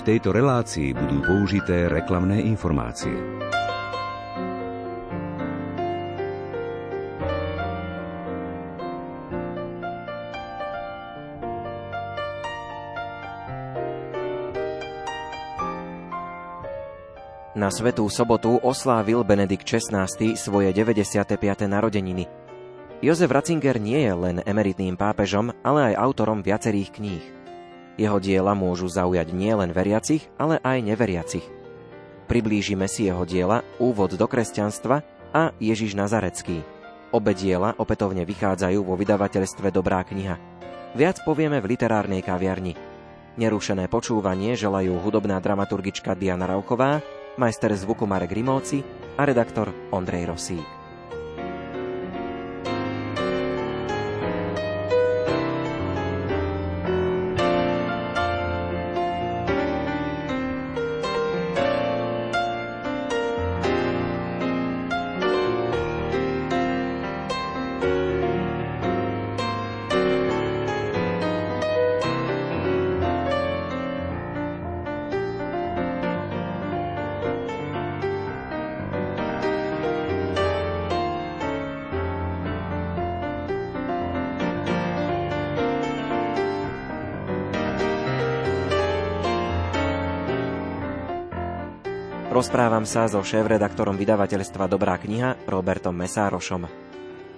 V tejto relácii budú použité reklamné informácie. Na Svetú sobotu oslávil Benedikt XVI svoje 95. narodeniny. Jozef Ratzinger nie je len emeritným pápežom, ale aj autorom viacerých kníh. Jeho diela môžu zaujať nielen veriacich, ale aj neveriacich. Priblížime si jeho diela Úvod do kresťanstva a Ježiš Nazarecký. Obe diela opätovne vychádzajú vo vydavateľstve Dobrá kniha. Viac povieme v literárnej kaviarni. Nerušené počúvanie želajú hudobná dramaturgička Diana Rauchová majster zvuku Marek Rimóci a redaktor Ondrej Rosík. Rozprávam sa so šéf-redaktorom vydavateľstva Dobrá kniha Robertom Mesárošom.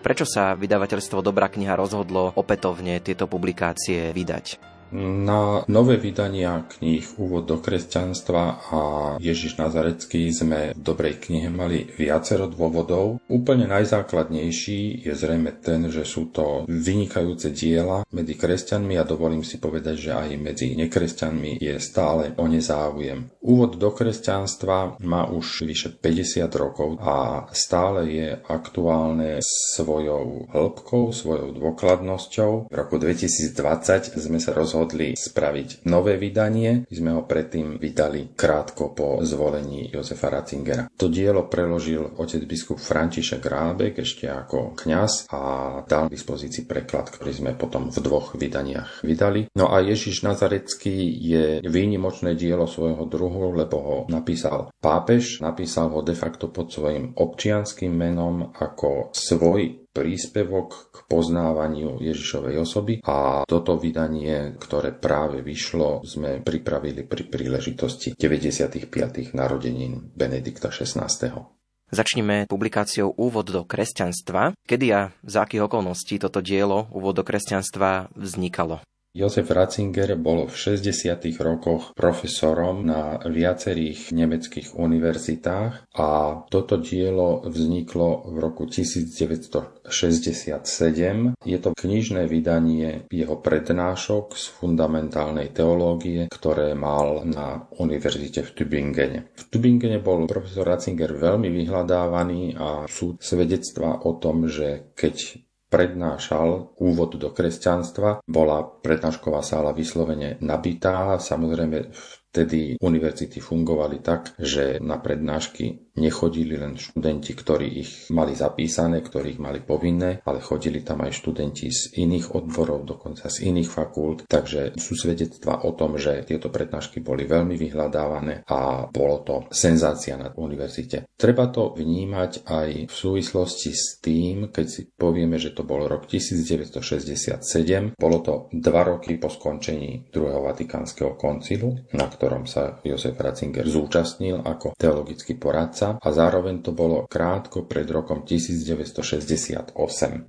Prečo sa vydavateľstvo Dobrá kniha rozhodlo opätovne tieto publikácie vydať? Na nové vydania kníh Úvod do kresťanstva a Ježiš Nazarecký sme v dobrej knihe mali viacero dôvodov. Úplne najzákladnejší je zrejme ten, že sú to vynikajúce diela medzi kresťanmi a dovolím si povedať, že aj medzi nekresťanmi je stále o nezáujem. Úvod do kresťanstva má už vyše 50 rokov a stále je aktuálne svojou hĺbkou, svojou dôkladnosťou. V roku 2020 sme sa rozhodli rozhodli spraviť nové vydanie. My sme ho predtým vydali krátko po zvolení Jozefa Ratzingera. To dielo preložil otec biskup František Rábek ešte ako kňaz a dal k dispozícii preklad, ktorý sme potom v dvoch vydaniach vydali. No a Ježiš Nazarecký je výnimočné dielo svojho druhu, lebo ho napísal pápež, napísal ho de facto pod svojim občianským menom ako svoj príspevok k poznávaniu Ježišovej osoby a toto vydanie, ktoré práve vyšlo, sme pripravili pri príležitosti 95. narodenín Benedikta XVI. Začneme publikáciou Úvod do kresťanstva. Kedy a za akých okolností toto dielo Úvod do kresťanstva vznikalo? Josef Ratzinger bol v 60. rokoch profesorom na viacerých nemeckých univerzitách a toto dielo vzniklo v roku 1967. Je to knižné vydanie jeho prednášok z fundamentálnej teológie, ktoré mal na univerzite v Tübingene. V Tübingene bol profesor Ratzinger veľmi vyhľadávaný a sú svedectva o tom, že keď prednášal úvod do kresťanstva. Bola prednášková sála vyslovene nabitá. Samozrejme vtedy univerzity fungovali tak, že na prednášky nechodili len študenti, ktorí ich mali zapísané, ktorí ich mali povinné, ale chodili tam aj študenti z iných odborov, dokonca z iných fakult, takže sú svedectva o tom, že tieto prednášky boli veľmi vyhľadávané a bolo to senzácia na univerzite. Treba to vnímať aj v súvislosti s tým, keď si povieme, že to bol rok 1967, bolo to dva roky po skončení druhého vatikánskeho koncilu, na ktorom sa Josef Ratzinger zúčastnil ako teologický poradca marca a zároveň to bolo krátko pred rokom 1968.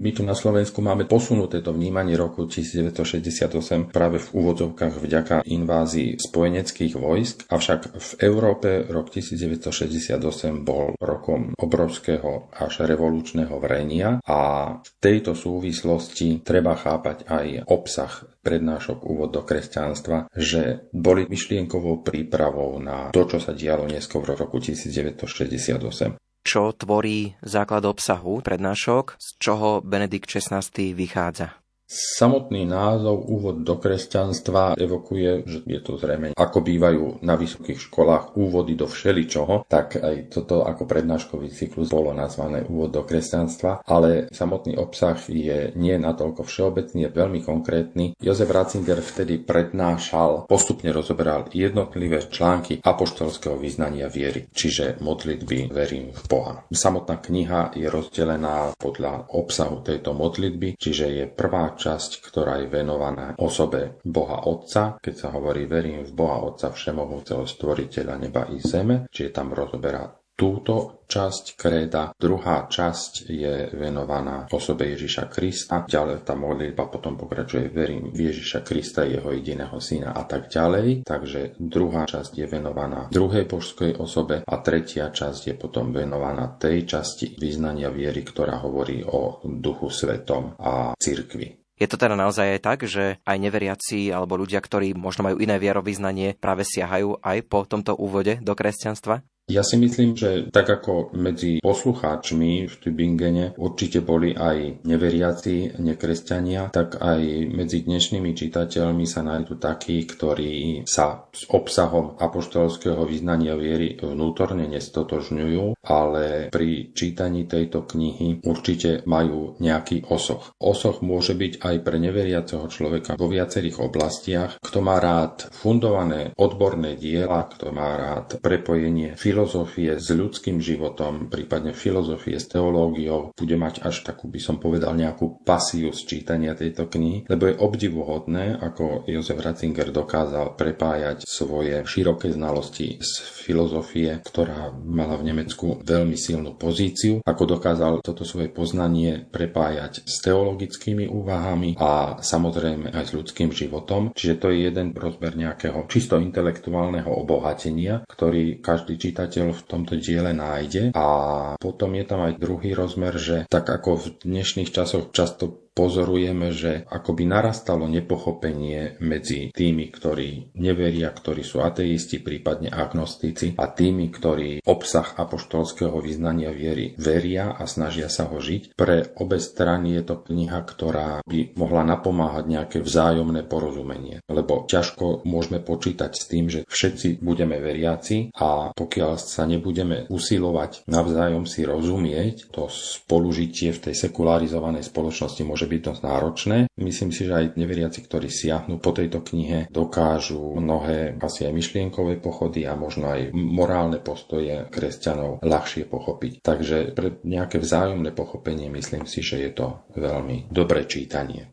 My tu na Slovensku máme posunuté to vnímanie roku 1968 práve v úvodzovkách vďaka invázii spojeneckých vojsk, avšak v Európe rok 1968 bol rokom obrovského až revolučného vrenia a v tejto súvislosti treba chápať aj obsah prednášok úvod do kresťanstva, že boli myšlienkovou prípravou na to, čo sa dialo neskôr v roku 1968 čo tvorí základ obsahu prednášok, z čoho Benedikt XVI vychádza. Samotný názov Úvod do kresťanstva evokuje, že je to zrejme, ako bývajú na vysokých školách úvody do všeličoho, tak aj toto ako prednáškový cyklus bolo nazvané Úvod do kresťanstva, ale samotný obsah je nie natoľko všeobecný, je veľmi konkrétny. Jozef Ratzinger vtedy prednášal, postupne rozoberal jednotlivé články apoštolského vyznania viery, čiže modlitby verím v Boha. Samotná kniha je rozdelená podľa obsahu tejto modlitby, čiže je prvá časť, ktorá je venovaná osobe Boha Otca, keď sa hovorí verím v Boha Otca Všemohúceho stvoriteľa neba i zeme, čiže tam rozoberá túto časť kréda. Druhá časť je venovaná osobe Ježiša Krista. Ďalej tá modlitba potom pokračuje verím v Ježiša Krista, jeho jediného syna a tak ďalej. Takže druhá časť je venovaná druhej božskej osobe a tretia časť je potom venovaná tej časti vyznania viery, ktorá hovorí o Duchu Svetom a cirkvi. Je to teda naozaj aj tak, že aj neveriaci alebo ľudia, ktorí možno majú iné vierovýznanie, práve siahajú aj po tomto úvode do kresťanstva? Ja si myslím, že tak ako medzi poslucháčmi v Tübingene určite boli aj neveriaci, nekresťania, tak aj medzi dnešnými čitateľmi sa nájdú takí, ktorí sa s obsahom apoštolského vyznania viery vnútorne nestotožňujú, ale pri čítaní tejto knihy určite majú nejaký osoch. Osoch môže byť aj pre neveriaceho človeka vo viacerých oblastiach. Kto má rád fundované odborné diela, kto má rád prepojenie filozofie s ľudským životom, prípadne filozofie s teológiou, bude mať až takú, by som povedal, nejakú pasiu z čítania tejto knihy, lebo je obdivuhodné, ako Jozef Ratzinger dokázal prepájať svoje široké znalosti z filozofie, ktorá mala v Nemecku veľmi silnú pozíciu, ako dokázal toto svoje poznanie prepájať s teologickými úvahami a samozrejme aj s ľudským životom. Čiže to je jeden rozmer nejakého čisto intelektuálneho obohatenia, ktorý každý číta čitateľ v tomto diele nájde. A potom je tam aj druhý rozmer, že tak ako v dnešných časoch často pozorujeme, že akoby narastalo nepochopenie medzi tými, ktorí neveria, ktorí sú ateisti, prípadne agnostici a tými, ktorí obsah apoštolského vyznania viery veria a snažia sa ho žiť. Pre obe strany je to kniha, ktorá by mohla napomáhať nejaké vzájomné porozumenie. Lebo ťažko môžeme počítať s tým, že všetci budeme veriaci a pokiaľ sa nebudeme usilovať navzájom si rozumieť, to spolužitie v tej sekularizovanej spoločnosti môže môže byť dosť náročné. Myslím si, že aj neveriaci, ktorí siahnu po tejto knihe, dokážu mnohé asi aj myšlienkové pochody a možno aj morálne postoje kresťanov ľahšie pochopiť. Takže pre nejaké vzájomné pochopenie myslím si, že je to veľmi dobré čítanie.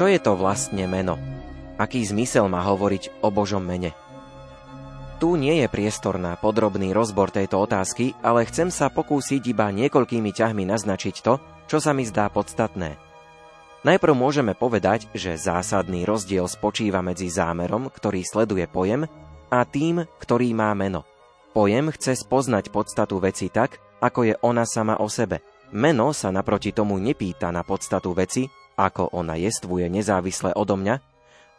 Čo je to vlastne meno? Aký zmysel má hovoriť o Božom mene? Tu nie je priestor na podrobný rozbor tejto otázky, ale chcem sa pokúsiť iba niekoľkými ťahmi naznačiť to, čo sa mi zdá podstatné. Najprv môžeme povedať, že zásadný rozdiel spočíva medzi zámerom, ktorý sleduje pojem, a tým, ktorý má meno. Pojem chce spoznať podstatu veci tak, ako je ona sama o sebe. Meno sa naproti tomu nepýta na podstatu veci, ako ona jestvuje nezávisle odo mňa,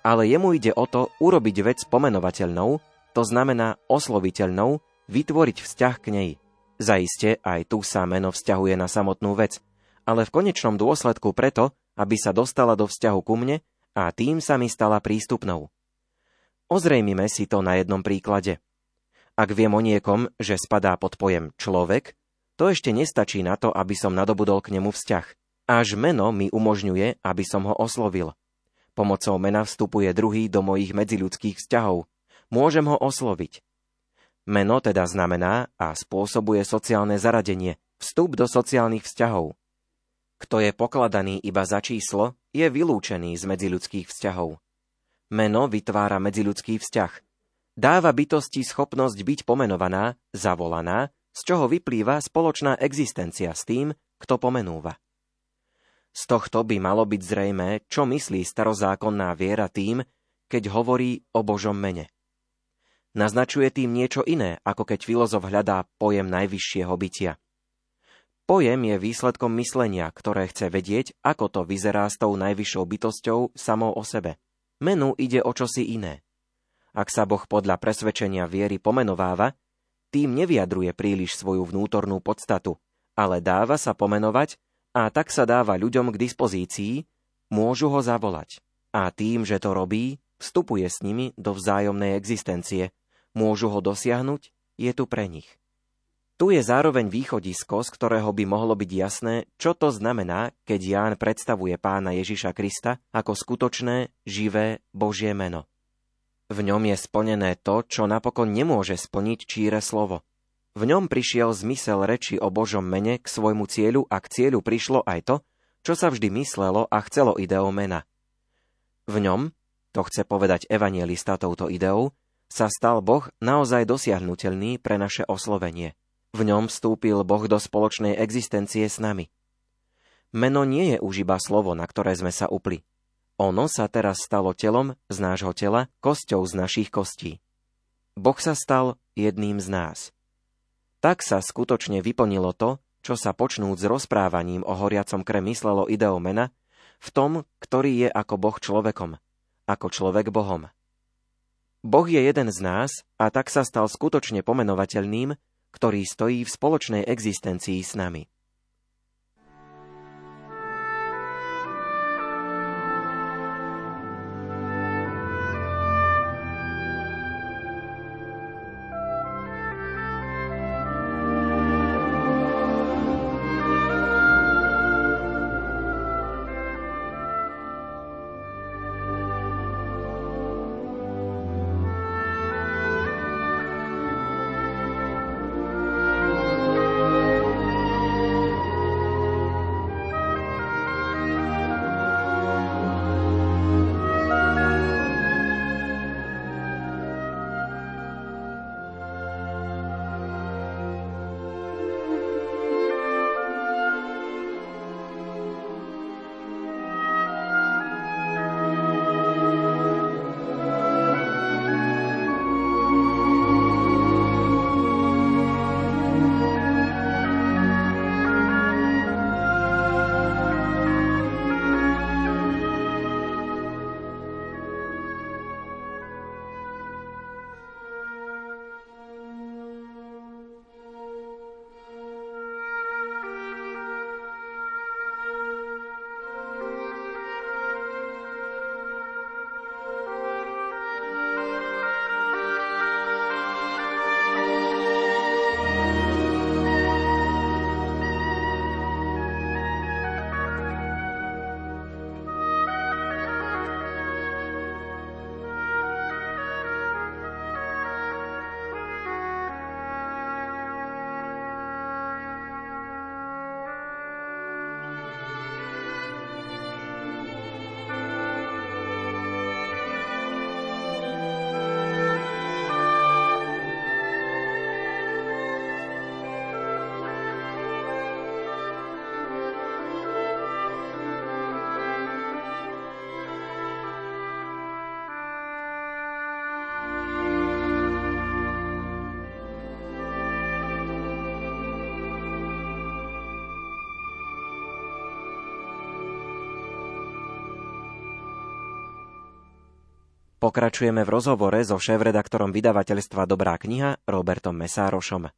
ale jemu ide o to urobiť vec pomenovateľnou, to znamená osloviteľnou, vytvoriť vzťah k nej. Zaiste aj tu sa meno vzťahuje na samotnú vec, ale v konečnom dôsledku preto, aby sa dostala do vzťahu ku mne a tým sa mi stala prístupnou. Ozrejmime si to na jednom príklade. Ak viem o niekom, že spadá pod pojem človek, to ešte nestačí na to, aby som nadobudol k nemu vzťah. Až meno mi umožňuje, aby som ho oslovil. Pomocou mena vstupuje druhý do mojich medziľudských vzťahov. Môžem ho osloviť. Meno teda znamená a spôsobuje sociálne zaradenie, vstup do sociálnych vzťahov. Kto je pokladaný iba za číslo, je vylúčený z medziľudských vzťahov. Meno vytvára medziľudský vzťah. Dáva bytosti schopnosť byť pomenovaná, zavolaná, z čoho vyplýva spoločná existencia s tým, kto pomenúva. Z tohto by malo byť zrejmé, čo myslí starozákonná viera tým, keď hovorí o Božom mene. Naznačuje tým niečo iné, ako keď filozof hľadá pojem najvyššieho bytia. Pojem je výsledkom myslenia, ktoré chce vedieť, ako to vyzerá s tou najvyššou bytosťou samou o sebe. Menu ide o čosi iné. Ak sa Boh podľa presvedčenia viery pomenováva, tým nevyjadruje príliš svoju vnútornú podstatu, ale dáva sa pomenovať a tak sa dáva ľuďom k dispozícii, môžu ho zavolať. A tým, že to robí, vstupuje s nimi do vzájomnej existencie, môžu ho dosiahnuť, je tu pre nich. Tu je zároveň východisko, z ktorého by mohlo byť jasné, čo to znamená, keď Ján predstavuje pána Ježiša Krista ako skutočné, živé Božie meno. V ňom je splnené to, čo napokon nemôže splniť číre slovo. V ňom prišiel zmysel reči o Božom mene k svojmu cieľu a k cieľu prišlo aj to, čo sa vždy myslelo a chcelo ideou mena. V ňom, to chce povedať evanielista touto ideou, sa stal Boh naozaj dosiahnutelný pre naše oslovenie. V ňom vstúpil Boh do spoločnej existencie s nami. Meno nie je už iba slovo, na ktoré sme sa upli. Ono sa teraz stalo telom z nášho tela, kosťou z našich kostí. Boh sa stal jedným z nás. Tak sa skutočne vyplnilo to, čo sa počnúc s rozprávaním o horiacom kre myslelo ideou mena, v tom, ktorý je ako Boh človekom, ako človek Bohom. Boh je jeden z nás a tak sa stal skutočne pomenovateľným, ktorý stojí v spoločnej existencii s nami. Pokračujeme v rozhovore so šéf-redaktorom vydavateľstva Dobrá kniha Robertom Mesárošom.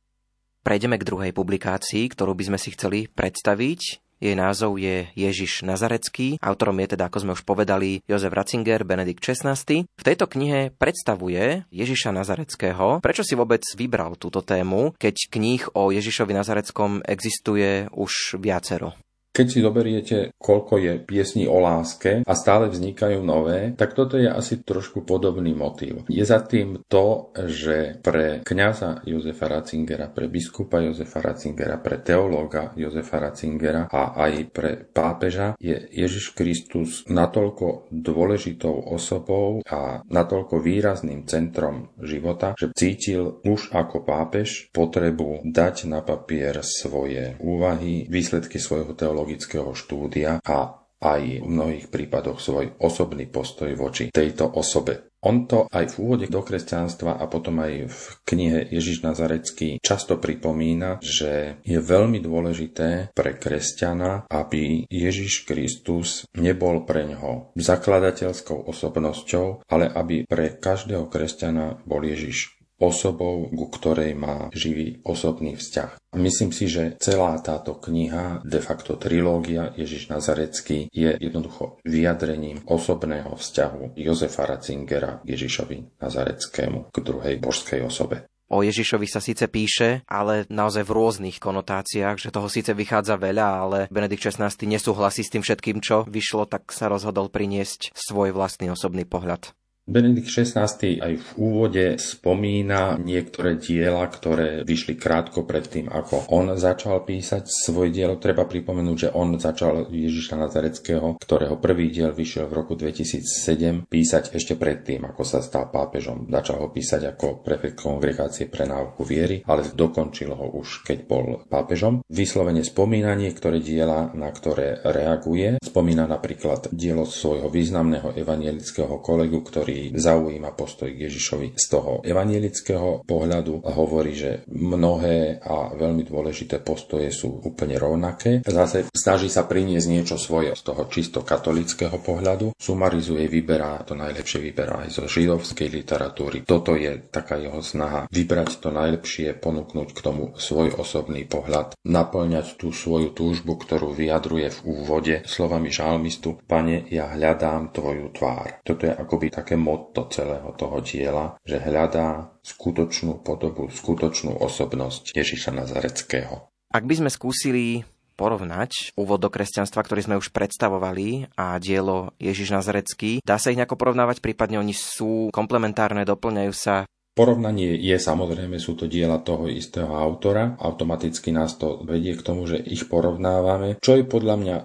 Prejdeme k druhej publikácii, ktorú by sme si chceli predstaviť. Jej názov je Ježiš Nazarecký. Autorom je teda, ako sme už povedali, Jozef Ratzinger, Benedikt XVI. V tejto knihe predstavuje Ježiša Nazareckého. Prečo si vôbec vybral túto tému, keď kníh o Ježišovi Nazareckom existuje už viacero? Keď si zoberiete, koľko je piesní o láske a stále vznikajú nové, tak toto je asi trošku podobný motív. Je za tým to, že pre kňaza Jozefa Ratzingera, pre biskupa Jozefa Ratzingera, pre teológa Jozefa Ratzingera a aj pre pápeža je Ježiš Kristus natoľko dôležitou osobou a natoľko výrazným centrom života, že cítil už ako pápež potrebu dať na papier svoje úvahy, výsledky svojho teológa psychologického štúdia a aj v mnohých prípadoch svoj osobný postoj voči tejto osobe. On to aj v úvode do kresťanstva a potom aj v knihe Ježiš Nazarecký často pripomína, že je veľmi dôležité pre kresťana, aby Ježiš Kristus nebol pre ňoho zakladateľskou osobnosťou, ale aby pre každého kresťana bol Ježiš osobou, ku ktorej má živý osobný vzťah. Myslím si, že celá táto kniha, de facto trilógia Ježiš Nazarecký, je jednoducho vyjadrením osobného vzťahu Jozefa Ratzingera Ježišovi Nazareckému, k druhej božskej osobe. O Ježišovi sa síce píše, ale naozaj v rôznych konotáciách, že toho síce vychádza veľa, ale Benedikt XVI nesúhlasí s tým všetkým, čo vyšlo, tak sa rozhodol priniesť svoj vlastný osobný pohľad. Benedikt XVI aj v úvode spomína niektoré diela, ktoré vyšli krátko pred tým, ako on začal písať svoje dielo. Treba pripomenúť, že on začal Ježiša Nazareckého, ktorého prvý diel vyšiel v roku 2007, písať ešte predtým, ako sa stal pápežom. Začal ho písať ako prefekt kongregácie pre náuku viery, ale dokončil ho už, keď bol pápežom. Vyslovene spomína niektoré diela, na ktoré reaguje. Spomína napríklad dielo svojho významného evangelického kolegu, ktorý ktorý zaujíma postoj k Ježišovi z toho evanielického pohľadu a hovorí, že mnohé a veľmi dôležité postoje sú úplne rovnaké. Zase snaží sa priniesť niečo svoje z toho čisto katolického pohľadu. Sumarizuje, vyberá, to najlepšie vyberá aj zo židovskej literatúry. Toto je taká jeho snaha vybrať to najlepšie, ponúknuť k tomu svoj osobný pohľad, naplňať tú svoju túžbu, ktorú vyjadruje v úvode slovami žalmistu Pane, ja hľadám tvoju tvár. Toto je akoby také motto celého toho diela, že hľadá skutočnú podobu, skutočnú osobnosť Ježiša Nazareckého. Ak by sme skúsili porovnať úvod do kresťanstva, ktorý sme už predstavovali a dielo Ježiš Nazarecký. Dá sa ich nejako porovnávať, prípadne oni sú komplementárne, doplňajú sa. Porovnanie je samozrejme, sú to diela toho istého autora, automaticky nás to vedie k tomu, že ich porovnávame, čo je podľa mňa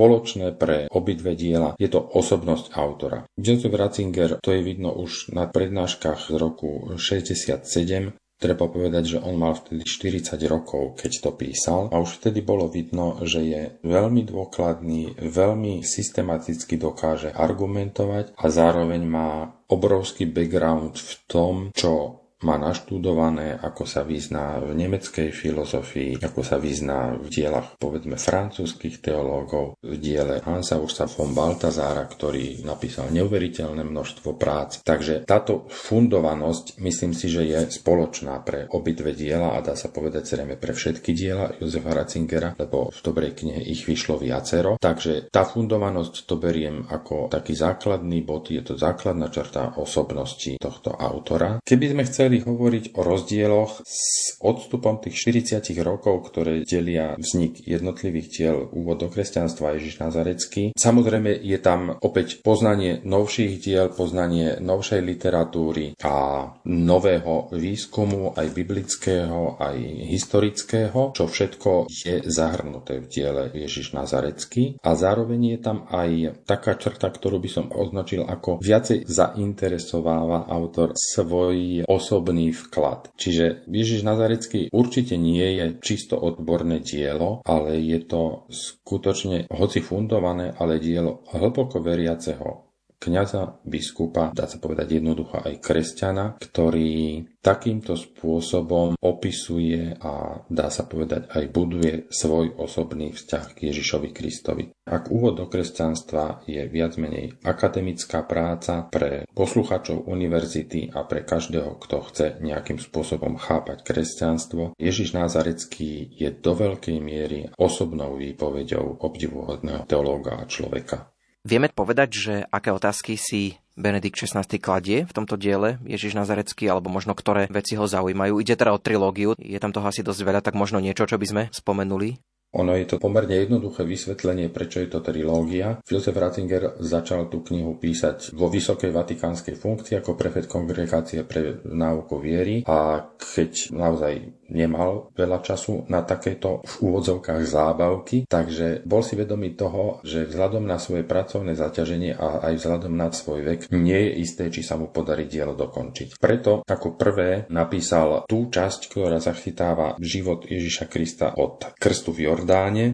spoločné pre obidve diela. Je to osobnosť autora. Joseph Ratzinger, to je vidno už na prednáškach z roku 67, Treba povedať, že on mal vtedy 40 rokov, keď to písal. A už vtedy bolo vidno, že je veľmi dôkladný, veľmi systematicky dokáže argumentovať a zároveň má obrovský background v tom, čo má naštudované, ako sa vyzná v nemeckej filozofii, ako sa vyzná v dielach povedzme francúzskych teológov, v diele Hansa Ursa von Baltazára, ktorý napísal neuveriteľné množstvo prác. Takže táto fundovanosť myslím si, že je spoločná pre obidve diela a dá sa povedať zrejme pre všetky diela Jozefa Ratzingera, lebo v dobrej knihe ich vyšlo viacero. Takže tá fundovanosť to beriem ako taký základný bod, je to základná črta osobnosti tohto autora. Keby sme chceli chceli hovoriť o rozdieloch s odstupom tých 40 rokov, ktoré delia vznik jednotlivých diel úvod do kresťanstva Ježiš Nazarecký. Samozrejme je tam opäť poznanie novších diel, poznanie novšej literatúry a nového výskumu, aj biblického, aj historického, čo všetko je zahrnuté v diele Ježiš Nazarecký. A zároveň je tam aj taká črta, ktorú by som označil ako viacej zainteresováva autor svoj osob osobný vklad. Čiže Ježiš Nazarecký určite nie je čisto odborné dielo, ale je to skutočne, hoci fundované, ale dielo hlboko veriaceho kňaza, biskupa, dá sa povedať jednoducho aj kresťana, ktorý takýmto spôsobom opisuje a dá sa povedať aj buduje svoj osobný vzťah k Ježišovi Kristovi. Ak úvod do kresťanstva je viac menej akademická práca pre posluchačov univerzity a pre každého, kto chce nejakým spôsobom chápať kresťanstvo, Ježiš Názarecký je do veľkej miery osobnou výpovedou obdivuhodného teológa a človeka. Vieme povedať, že aké otázky si Benedikt XVI kladie v tomto diele Ježiš Nazarecký, alebo možno ktoré veci ho zaujímajú. Ide teda o trilógiu, je tam toho asi dosť veľa, tak možno niečo, čo by sme spomenuli. Ono je to pomerne jednoduché vysvetlenie, prečo je to trilógia. Josef Ratzinger začal tú knihu písať vo vysokej vatikánskej funkcii ako prefet kongregácie pre náuku viery a keď naozaj nemal veľa času na takéto v úvodzovkách zábavky, takže bol si vedomý toho, že vzhľadom na svoje pracovné zaťaženie a aj vzhľadom na svoj vek nie je isté, či sa mu podarí dielo dokončiť. Preto ako prvé napísal tú časť, ktorá zachytáva život Ježiša Krista od krstu v Jordáne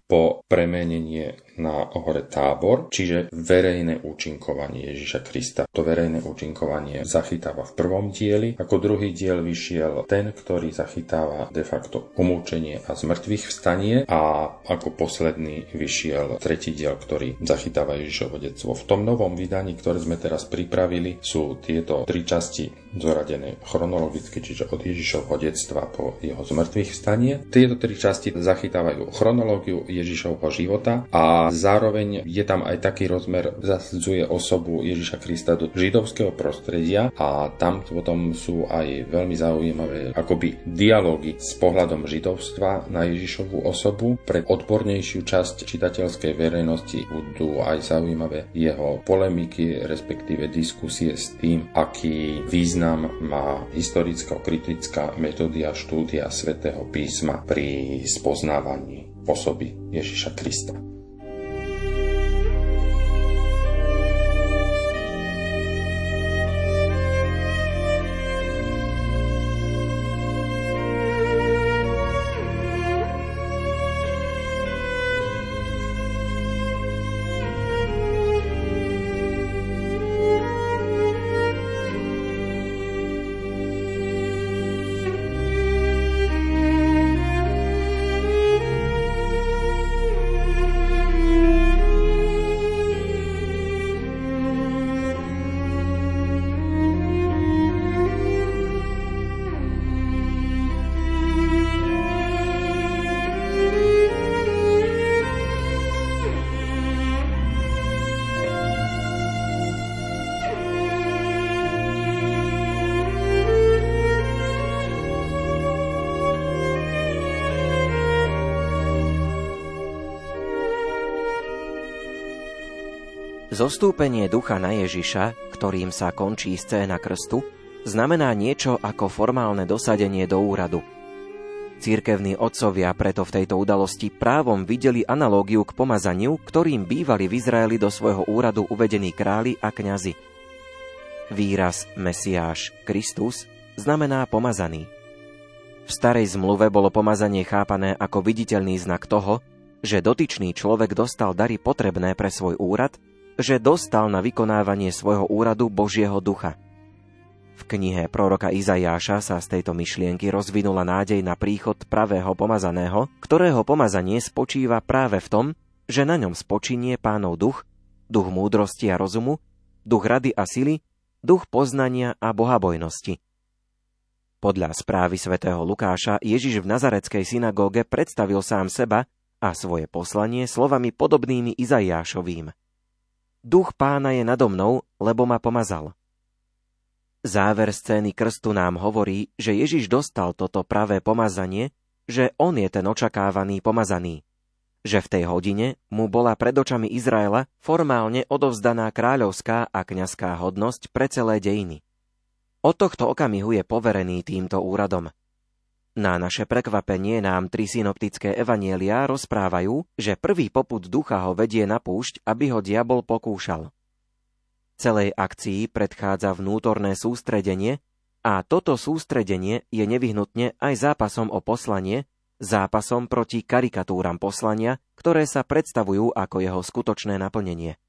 po premenenie na hore Tábor, čiže verejné účinkovanie Ježiša Krista. To verejné účinkovanie zachytáva v prvom dieli, ako druhý diel vyšiel ten, ktorý zachytáva de facto umúčenie a zmrtvých vstanie a ako posledný vyšiel tretí diel, ktorý zachytáva Ježišovo detstvo. V tom novom vydaní, ktoré sme teraz pripravili, sú tieto tri časti zoradené chronologicky, čiže od Ježišovho detstva po jeho zmrtvých vstanie. Tieto tri časti zachytávajú chronológiu Ježišovho života a zároveň je tam aj taký rozmer, zasadzuje osobu Ježiša Krista do židovského prostredia a tam potom sú aj veľmi zaujímavé akoby dialógy s pohľadom židovstva na Ježišovú osobu. Pre odbornejšiu časť čitateľskej verejnosti budú aj zaujímavé jeho polemiky, respektíve diskusie s tým, aký význam má historicko-kritická metódia štúdia svätého písma pri spoznávaní osoby Ježiša Krista. Zostúpenie ducha na Ježiša, ktorým sa končí scéna krstu, znamená niečo ako formálne dosadenie do úradu. Církevní otcovia preto v tejto udalosti právom videli analógiu k pomazaniu, ktorým bývali v Izraeli do svojho úradu uvedení králi a kňazi. Výraz Mesiáš Kristus znamená pomazaný. V starej zmluve bolo pomazanie chápané ako viditeľný znak toho, že dotyčný človek dostal dary potrebné pre svoj úrad že dostal na vykonávanie svojho úradu Božieho ducha. V knihe proroka Izajáša sa z tejto myšlienky rozvinula nádej na príchod pravého pomazaného, ktorého pomazanie spočíva práve v tom, že na ňom spočinie pánov duch, duch múdrosti a rozumu, duch rady a sily, duch poznania a bohabojnosti. Podľa správy svätého Lukáša Ježiš v nazareckej synagóge predstavil sám seba a svoje poslanie slovami podobnými Izajášovým – Duch pána je nado mnou, lebo ma pomazal. Záver scény krstu nám hovorí, že Ježiš dostal toto pravé pomazanie, že on je ten očakávaný pomazaný. Že v tej hodine mu bola pred očami Izraela formálne odovzdaná kráľovská a kňazská hodnosť pre celé dejiny. Od tohto okamihu je poverený týmto úradom. Na naše prekvapenie nám tri synoptické evanielia rozprávajú, že prvý poput ducha ho vedie na púšť, aby ho diabol pokúšal. Celej akcii predchádza vnútorné sústredenie a toto sústredenie je nevyhnutne aj zápasom o poslanie, zápasom proti karikatúram poslania, ktoré sa predstavujú ako jeho skutočné naplnenie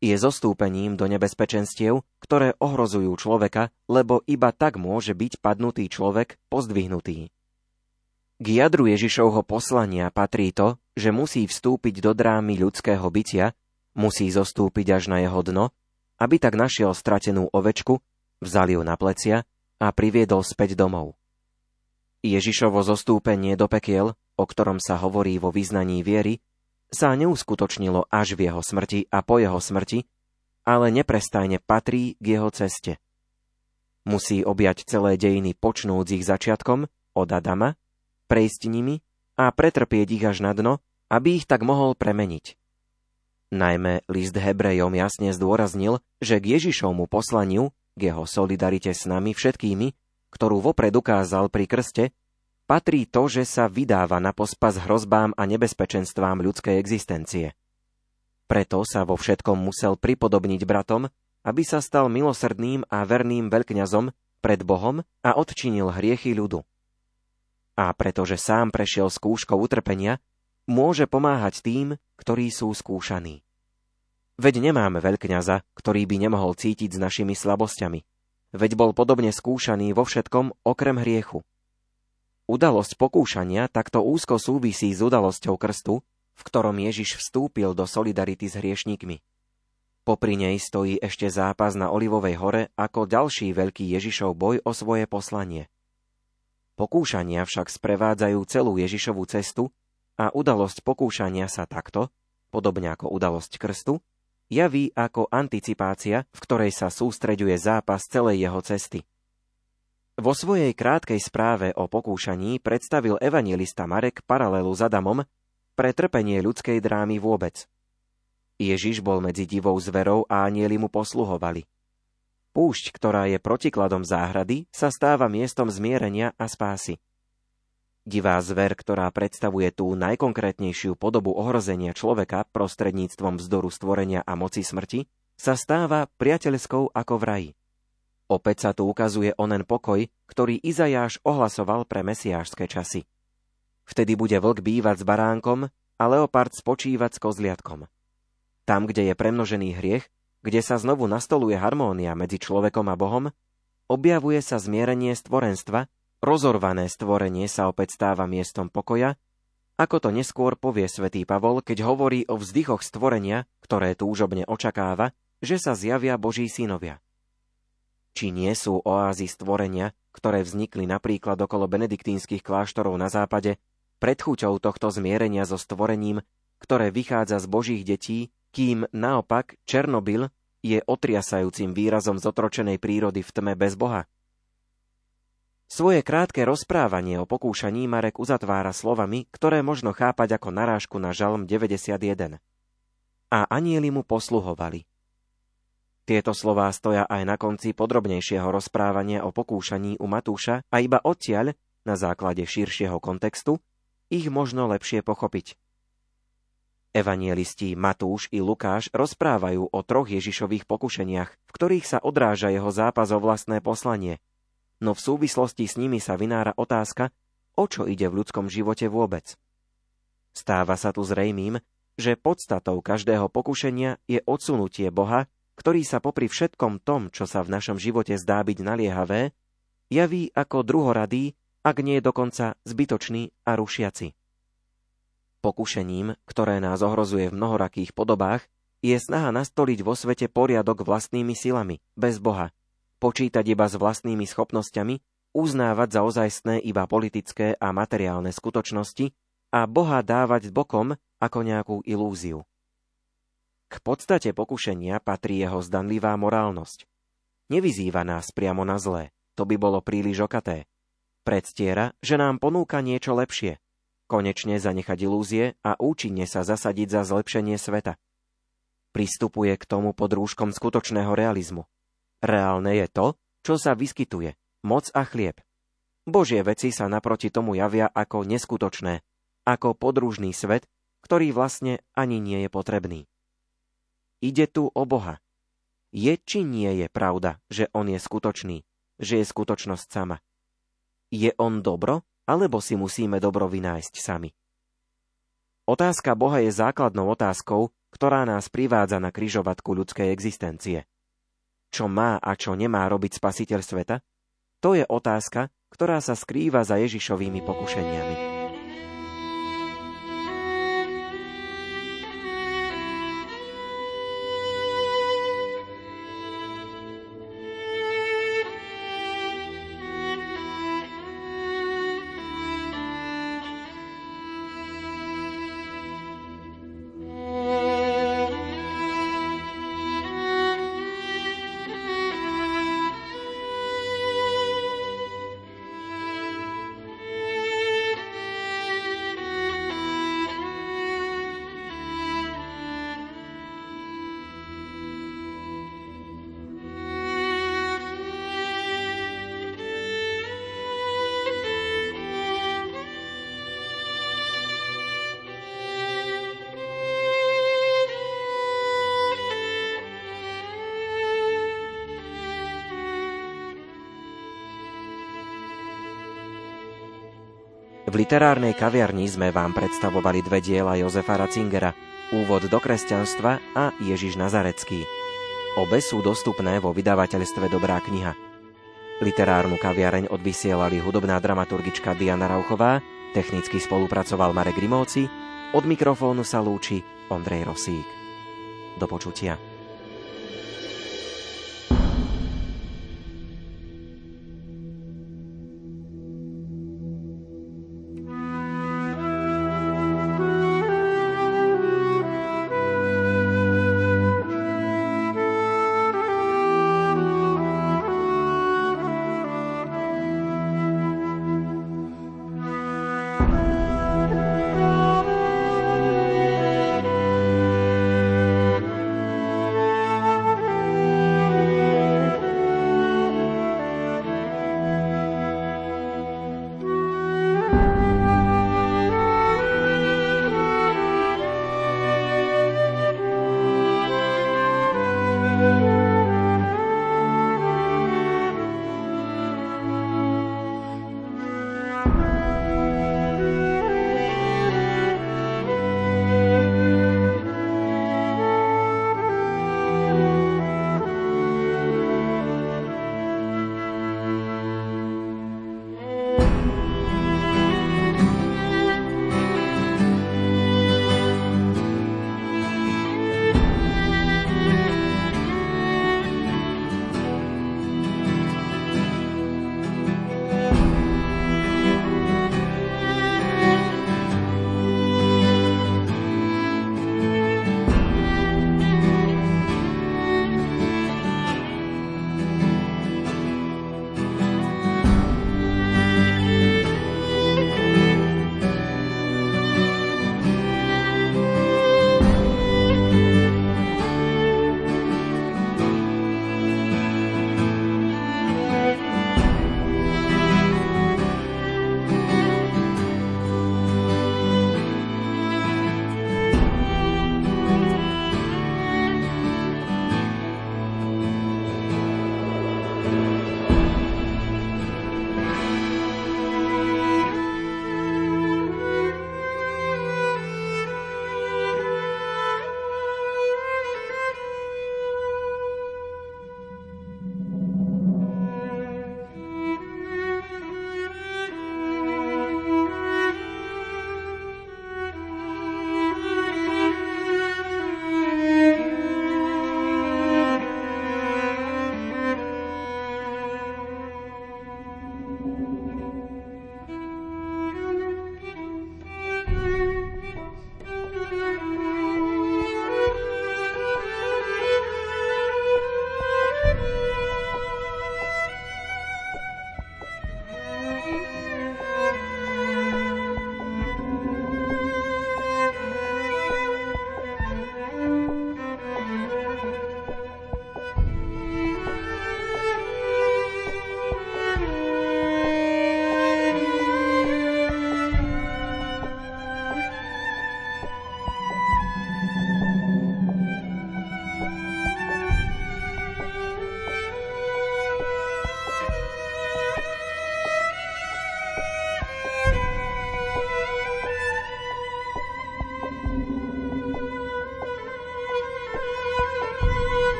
je zostúpením do nebezpečenstiev, ktoré ohrozujú človeka, lebo iba tak môže byť padnutý človek pozdvihnutý. K jadru Ježišovho poslania patrí to, že musí vstúpiť do drámy ľudského bytia, musí zostúpiť až na jeho dno, aby tak našiel stratenú ovečku, vzal ju na plecia a priviedol späť domov. Ježišovo zostúpenie do pekiel, o ktorom sa hovorí vo vyznaní viery, sa neuskutočnilo až v jeho smrti a po jeho smrti, ale neprestajne patrí k jeho ceste. Musí objať celé dejiny počnúc ich začiatkom od Adama, prejsť nimi a pretrpieť ich až na dno, aby ich tak mohol premeniť. Najmä list Hebrejom jasne zdôraznil, že k Ježišovmu poslaniu, k jeho solidarite s nami všetkými, ktorú vopred ukázal pri krste, patrí to, že sa vydáva na pospas hrozbám a nebezpečenstvám ľudskej existencie. Preto sa vo všetkom musel pripodobniť bratom, aby sa stal milosrdným a verným veľkňazom pred Bohom a odčinil hriechy ľudu. A pretože sám prešiel skúškou utrpenia, môže pomáhať tým, ktorí sú skúšaní. Veď nemáme veľkňaza, ktorý by nemohol cítiť s našimi slabosťami. Veď bol podobne skúšaný vo všetkom okrem hriechu. Udalosť pokúšania takto úzko súvisí s udalosťou krstu, v ktorom Ježiš vstúpil do solidarity s hriešníkmi. Popri nej stojí ešte zápas na Olivovej hore ako ďalší veľký Ježišov boj o svoje poslanie. Pokúšania však sprevádzajú celú Ježišovú cestu a udalosť pokúšania sa takto, podobne ako udalosť krstu, javí ako anticipácia, v ktorej sa sústreďuje zápas celej jeho cesty. Vo svojej krátkej správe o pokúšaní predstavil evangelista Marek paralelu s Adamom pre trpenie ľudskej drámy vôbec. Ježiš bol medzi divou zverou a anieli mu posluhovali. Púšť, ktorá je protikladom záhrady, sa stáva miestom zmierenia a spásy. Divá zver, ktorá predstavuje tú najkonkrétnejšiu podobu ohrozenia človeka prostredníctvom vzdoru stvorenia a moci smrti, sa stáva priateľskou ako v raji. Opäť sa tu ukazuje onen pokoj, ktorý Izajáš ohlasoval pre mesiášske časy. Vtedy bude vlk bývať s baránkom a leopard spočívať s kozliatkom. Tam, kde je premnožený hriech, kde sa znovu nastoluje harmónia medzi človekom a Bohom, objavuje sa zmierenie stvorenstva, rozorvané stvorenie sa opäť stáva miestom pokoja, ako to neskôr povie svätý Pavol, keď hovorí o vzdychoch stvorenia, ktoré túžobne očakáva, že sa zjavia Boží synovia. Či nie sú oázy stvorenia, ktoré vznikli napríklad okolo benediktínskych kláštorov na západe, pred chuťou tohto zmierenia so stvorením, ktoré vychádza z Božích detí, kým naopak Černobyl je otriasajúcim výrazom zotročenej prírody v tme bez Boha? Svoje krátke rozprávanie o pokúšaní Marek uzatvára slovami, ktoré možno chápať ako narážku na žalm 91. A anieli mu posluhovali. Tieto slová stoja aj na konci podrobnejšieho rozprávania o pokúšaní u Matúša a iba odtiaľ, na základe širšieho kontextu, ich možno lepšie pochopiť. Evanielisti Matúš i Lukáš rozprávajú o troch Ježišových pokušeniach, v ktorých sa odráža jeho zápas o vlastné poslanie. No v súvislosti s nimi sa vynára otázka, o čo ide v ľudskom živote vôbec. Stáva sa tu zrejmým, že podstatou každého pokušenia je odsunutie Boha ktorý sa popri všetkom tom, čo sa v našom živote zdá byť naliehavé, javí ako druhoradý, ak nie je dokonca zbytočný a rušiaci. Pokušením, ktoré nás ohrozuje v mnohorakých podobách, je snaha nastoliť vo svete poriadok vlastnými silami, bez Boha, počítať iba s vlastnými schopnosťami, uznávať za ozajstné iba politické a materiálne skutočnosti a Boha dávať bokom ako nejakú ilúziu. K podstate pokušenia patrí jeho zdanlivá morálnosť. Nevyzýva nás priamo na zlé, to by bolo príliš okaté. Predstiera, že nám ponúka niečo lepšie. Konečne zanechať ilúzie a účinne sa zasadiť za zlepšenie sveta. Pristupuje k tomu pod rúškom skutočného realizmu. Reálne je to, čo sa vyskytuje, moc a chlieb. Božie veci sa naproti tomu javia ako neskutočné, ako podružný svet, ktorý vlastne ani nie je potrebný. Ide tu o Boha. Je či nie je pravda, že On je skutočný, že je skutočnosť sama? Je On dobro, alebo si musíme dobro vynájsť sami? Otázka Boha je základnou otázkou, ktorá nás privádza na kryžovatku ľudskej existencie. Čo má a čo nemá robiť spasiteľ sveta? To je otázka, ktorá sa skrýva za Ježišovými pokušeniami. V literárnej kaviarni sme vám predstavovali dve diela Jozefa Ratzingera Úvod do kresťanstva a Ježiš Nazarecký. Obe sú dostupné vo vydavateľstve Dobrá kniha. Literárnu kaviareň odvysielali hudobná dramaturgička Diana Rauchová, technicky spolupracoval Marek Grimovci, od mikrofónu sa lúči Ondrej Rosík. Do počutia.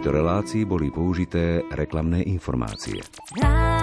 Tejto relácii boli použité reklamné informácie.